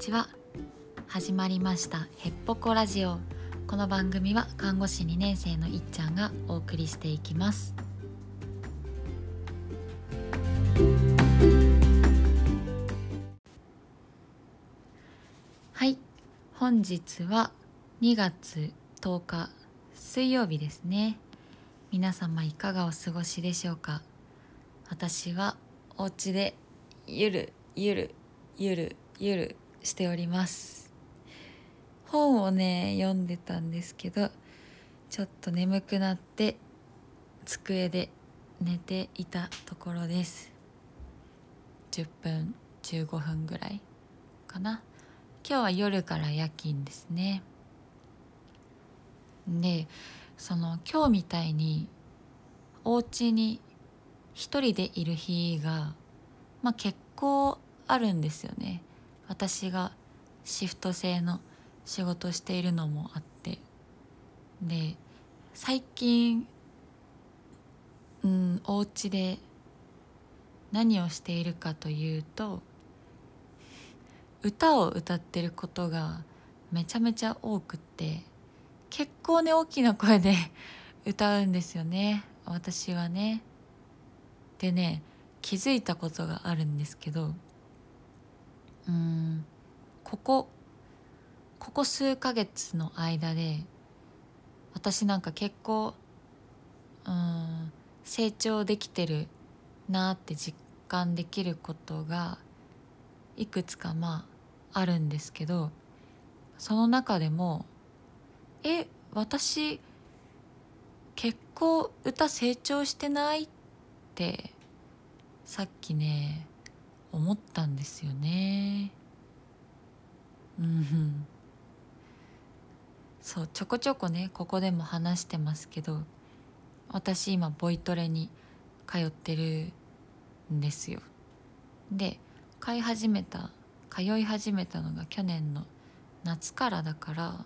ちは。始まりましたヘッポコラジオ。この番組は看護師2年生のいっちゃんがお送りしていきます。はい。本日は2月10日水曜日ですね。皆様いかがお過ごしでしょうか？私はお家でゆるゆるゆるゆるしております。本をね読んでたんですけどちょっと眠くなって机で寝ていたところです。10分15分ぐらいかな。今日は夜から夜勤ですね。でその今日みたいにお家に一人でいる日がまあ結構あるんですよね。私がシフト制の仕事しているのもあってで最近うんお家で何をしているかというと歌を歌ってることがめちゃめちゃ多くって結構ね大きな声で 歌うんですよね私はね。でね気づいたことがあるんですけどここここ数ヶ月の間で私なんか結構うん成長できてるなって実感できることがいくつかまああるんですけどその中でも「え私結構歌成長してない?」ってさっきね思ったんですよね。うん。そうちょこちょこねここでも話してますけど私今ボイトレに通ってるんですよ。で通い始めた通い始めたのが去年の夏からだから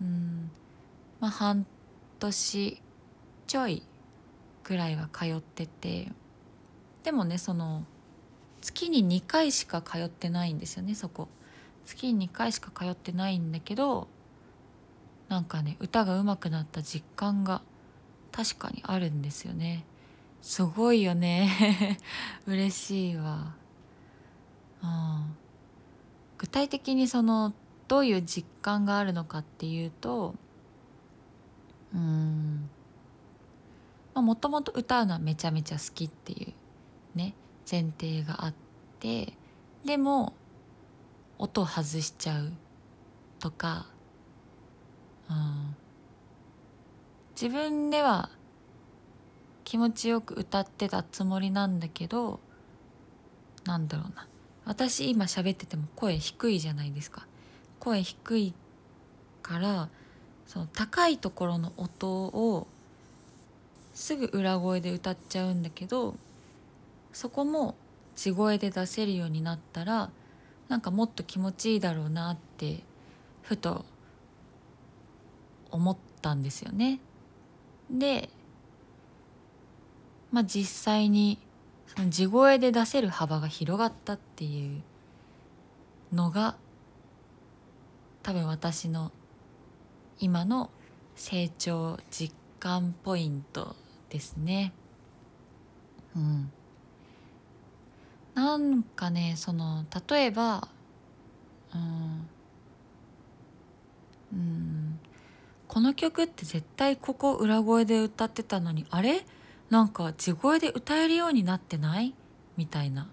うん。まあ半年ちょいぐらいは通っててでもねその月に2回しか通ってないんですよねそこ。月に2回しか通ってないんだけどなんかね歌が上手くなった実感が確かにあるんですよね。すごいよね。嬉しいわ、うん、具体的にそのどういう実感があるのかっていうとうん。もともと歌うのはめちゃめちゃ好きっていうね。前提があってでも音外しちゃうとか、うん、自分では気持ちよく歌ってたつもりなんだけどなんだろうな。私今喋ってても声低いじゃないですか。声低いからその高いところの音をすぐ裏声で歌っちゃうんだけどそこも地声で出せるようになったらなんかもっと気持ちいいだろうなってふと思ったんですよね。でまあ実際にその地声で出せる幅が広がったっていうのが多分私の今の成長実感ポイントですね。うんなんかねその例えばうんうんこの曲って絶対ここ裏声で歌ってたのにあれ？なんか地声で歌えるようになってない？みたいな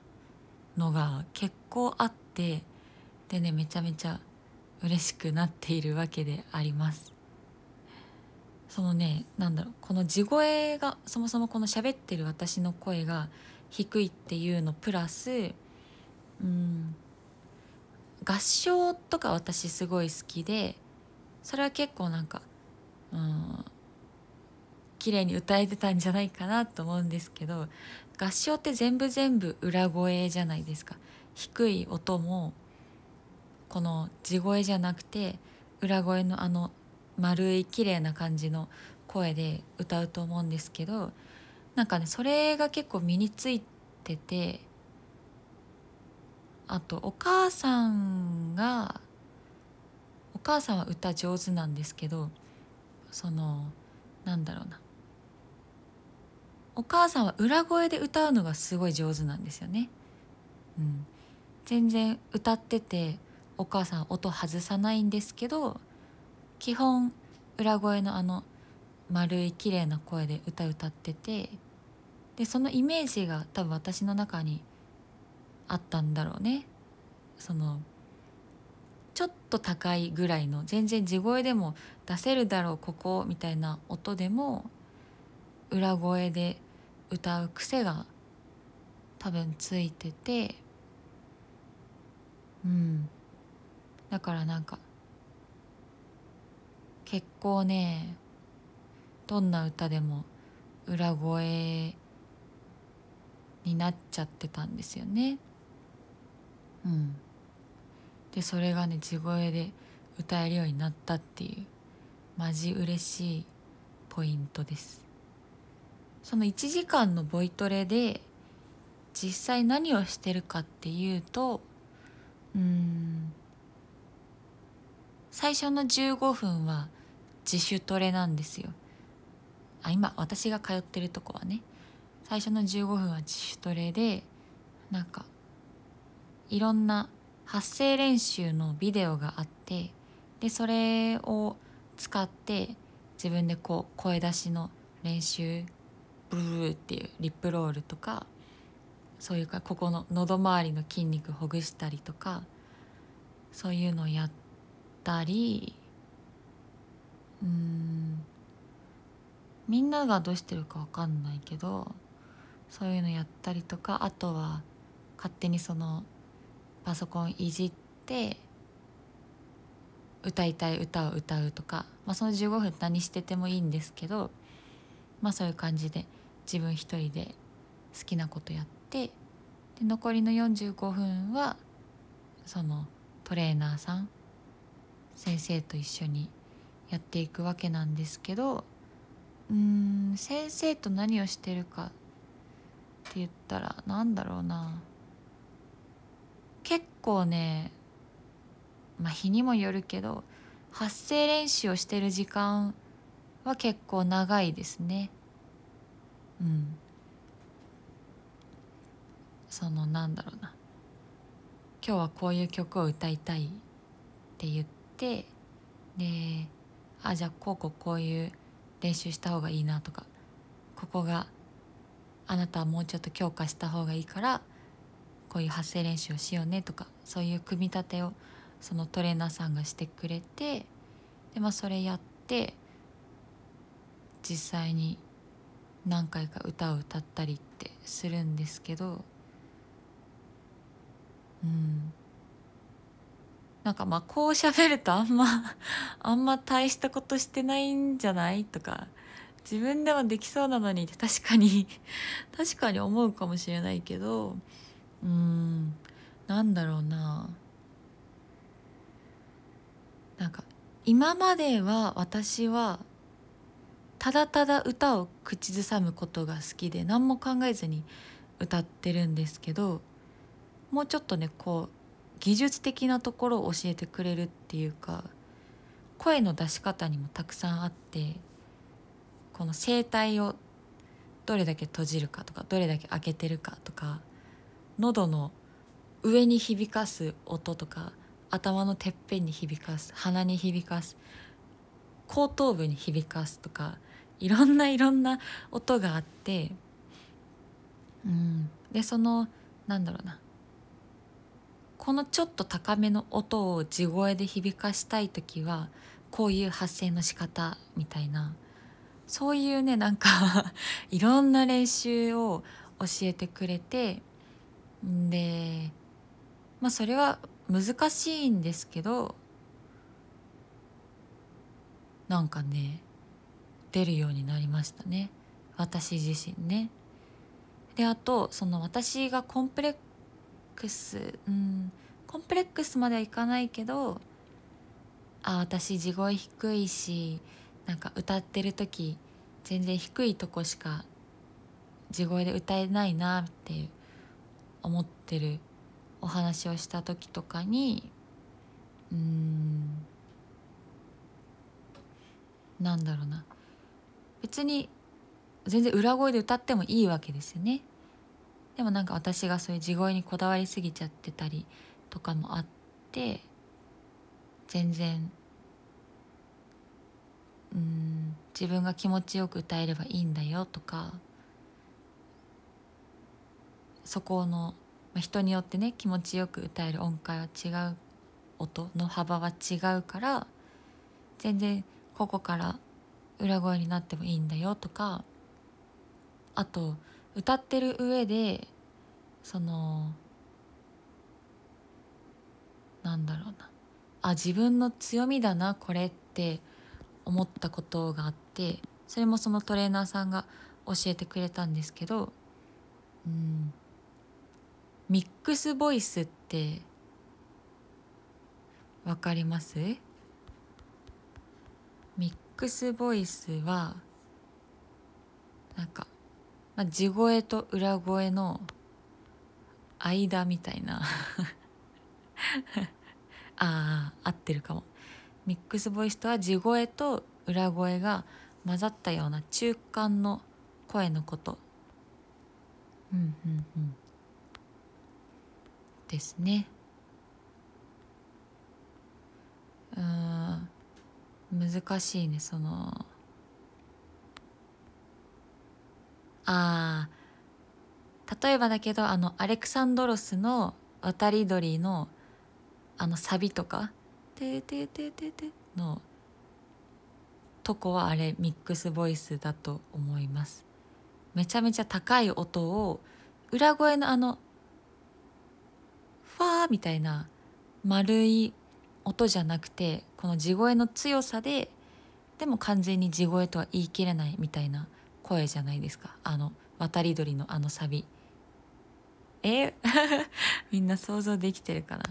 のが結構あってでねめちゃめちゃ嬉しくなっているわけであります。そのねなんだろうこの地声がそもそもこの喋ってる私の声が低いっていうのプラスうん合唱とか私すごい好きでそれは結構なんかうん綺麗に歌えてたんじゃないかなと思うんですけど合唱って全部全部裏声じゃないですか。低い音もこの地声じゃなくて裏声のあの丸い綺麗な感じの声で歌うと思うんですけどなんかねそれが結構身についててあとお母さんがお母さんは歌上手なんですけどそのなんだろうなお母さんは裏声で歌うのがすごい上手なんですよね。うん、全然歌っててお母さん音外さないんですけど基本裏声のあの丸い綺麗な声で歌歌っててでそのイメージが多分私の中にあったんだろうね。そのちょっと高いぐらいの全然地声でも出せるだろうここみたいな音でも裏声で歌う癖が多分ついててうん。だからなんか結構ねどんな歌でも裏声になっちゃってたんですよね。うん、でそれがね地声で歌えるようになったっていうマジ嬉しいポイントです。その1時間のボイトレで実際何をしてるかっていうとうん最初の15分は自主トレなんですよ。あ今私が通ってるとこはね最初の15分は自主トレでなんかいろんな発声練習のビデオがあってでそれを使って自分でこう声出しの練習ブルーっていうリップロールとかそういうかここの喉周りの筋肉ほぐしたりとかそういうのをやったりうんみんながどうしてるか分かんないけどそういうのやったりとかあとは勝手にそのパソコンいじって歌いたい歌を歌うとか、まあ、その15分何しててもいいんですけどまあそういう感じで自分一人で好きなことやってで残りの45分はそのトレーナーさん先生と一緒にやっていくわけなんですけどうん先生と何をしてるかって言ったらなんだろうな。結構ねまあ日にもよるけど発声練習をしてる時間は結構長いですね。うん。そのなんだろうな。今日はこういう曲を歌いたいって言ってであじゃあこうこうこういう練習した方がいいなとかここがあなたはもうちょっと強化した方がいいからこういう発声練習をしようねとかそういう組み立てをそのトレーナーさんがしてくれてで、まあ、それやって実際に何回か歌を歌ったりってするんですけどうん。なんかまあこう喋るとあんま あんま大したことしてないんじゃないとか自分でもできそうなのにって確かに 確かに思うかもしれないけどうーんなんだろうな。なんか今までは私はただただ歌を口ずさむことが好きで何も考えずに歌ってるんですけどもうちょっとねこう技術的なところを教えてくれるっていうか声の出し方にもたくさんあってこの声帯をどれだけ閉じるかとかどれだけ開けてるかとか喉の上に響かす音とか頭のてっぺんに響かす鼻に響かす後頭部に響かすとかいろんないろんな音があってうんでそのなんだろうなこのちょっと高めの音を地声で響かしたい時はこういう発声の仕方みたいなそういうねなんか いろんな練習を教えてくれてでまあそれは難しいんですけどなんかね出るようになりましたね私自身ね。であとその私がコンプレックスうんコンプレックスまではいかないけどあ私地声低いしなんか歌ってる時全然低いとこしか地声で歌えないなっていう思ってるお話をした時とかにうんなんだろうな。別に全然裏声で歌ってもいいわけですよね。でもなんか私がそういう地声にこだわりすぎちゃってたりとかもあって全然うん自分が気持ちよく歌えればいいんだよとかそこの、まあ、人によってね気持ちよく歌える音階は違う音の幅は違うから全然ここから裏声になってもいいんだよとかあと歌ってる上でそのなんだろうな。あ自分の強みだなこれって思ったことがあってそれもそのトレーナーさんが教えてくれたんですけど、うん、ミックスボイスってわかります？ミックスボイスはなんか、まあ、地声と裏声の間みたいな。ああ合ってるかも。ミックスボイスとは地声と裏声が混ざったような中間の声のこと。うんうんうん。ですね。うん難しいねその。あ例えばだけどあのアレクサンドロスの渡り鳥のあのサビとか「ててててて」のとこはあれミックスボイスだと思います。めちゃめちゃ高い音を裏声のあのファーみたいな丸い音じゃなくてこの地声の強さででも完全に地声とは言い切れないみたいな声じゃないですか。あの渡り鳥のあのサビ。え？みんな想像できてるかな、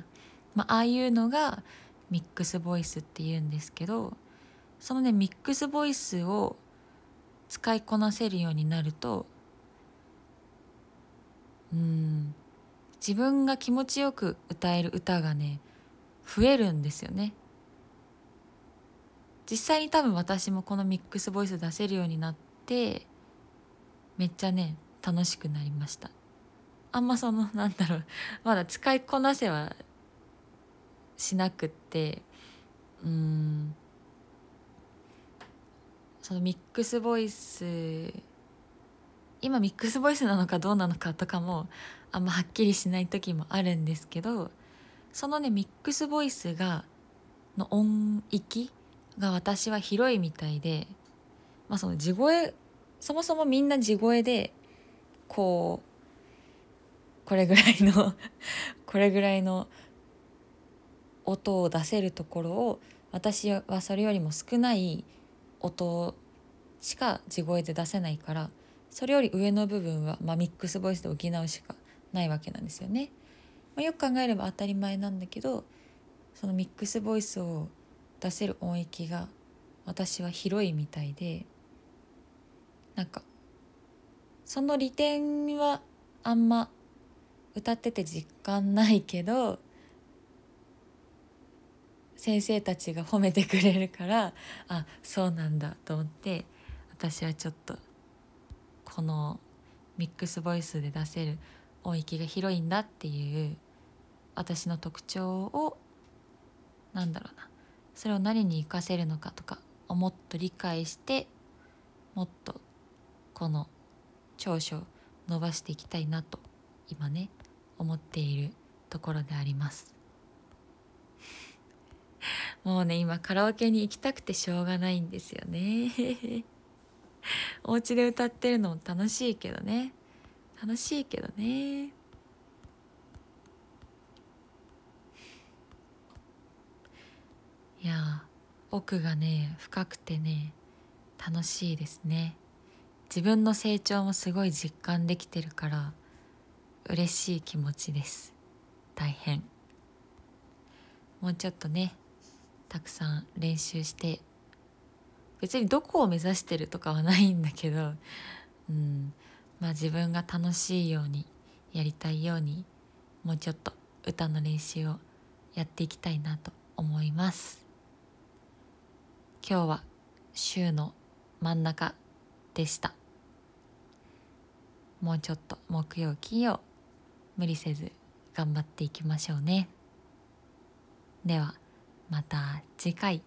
まああいうのがミックスボイスって言うんですけどそのねミックスボイスを使いこなせるようになるとうん自分が気持ちよく歌える歌がね増えるんですよね。実際に多分私もこのミックスボイス出せるようになってめっちゃね楽しくなりました。あんまそのなんだろうまだ使いこなせはしなくってうんそのミックスボイス今ミックスボイスなのかどうなのかとかもあんまはっきりしない時もあるんですけどそのねミックスボイスがの音域が私は広いみたいで、まあ、その地声そもそもみんな地声でこうこれぐらいの これぐらいの音を出せるところを私はそれよりも少ない音しか地声で出せないからそれより上の部分は、まあ、ミックスボイスで補うしかないわけなんですよね。まあ、よく考えれば当たり前なんだけどそのミックスボイスを出せる音域が私は広いみたいでなんかその利点はあんま歌ってて実感ないけど先生たちが褒めてくれるからあそうなんだと思って私はちょっとこのミックスボイスで出せる音域が広いんだっていう私の特徴をなんだろうなそれを何に生かせるのかとかをもっと理解してもっとこの長所伸ばしていきたいなと今ね思っているところであります。もうね今カラオケに行きたくてしょうがないんですよね。お家で歌ってるのも楽しいけどね。楽しいけどね。いや奥がね深くてね楽しいですね。自分の成長もすごい実感できてるから嬉しい気持ちです。大変。もうちょっとねたくさん練習して別にどこを目指してるとかはないんだけどうん。まあ自分が楽しいようにやりたいようにもうちょっと歌の練習をやっていきたいなと思います。今日は週の真ん中でした。もうちょっと木曜金曜無理せず頑張っていきましょうね。ではまた次回。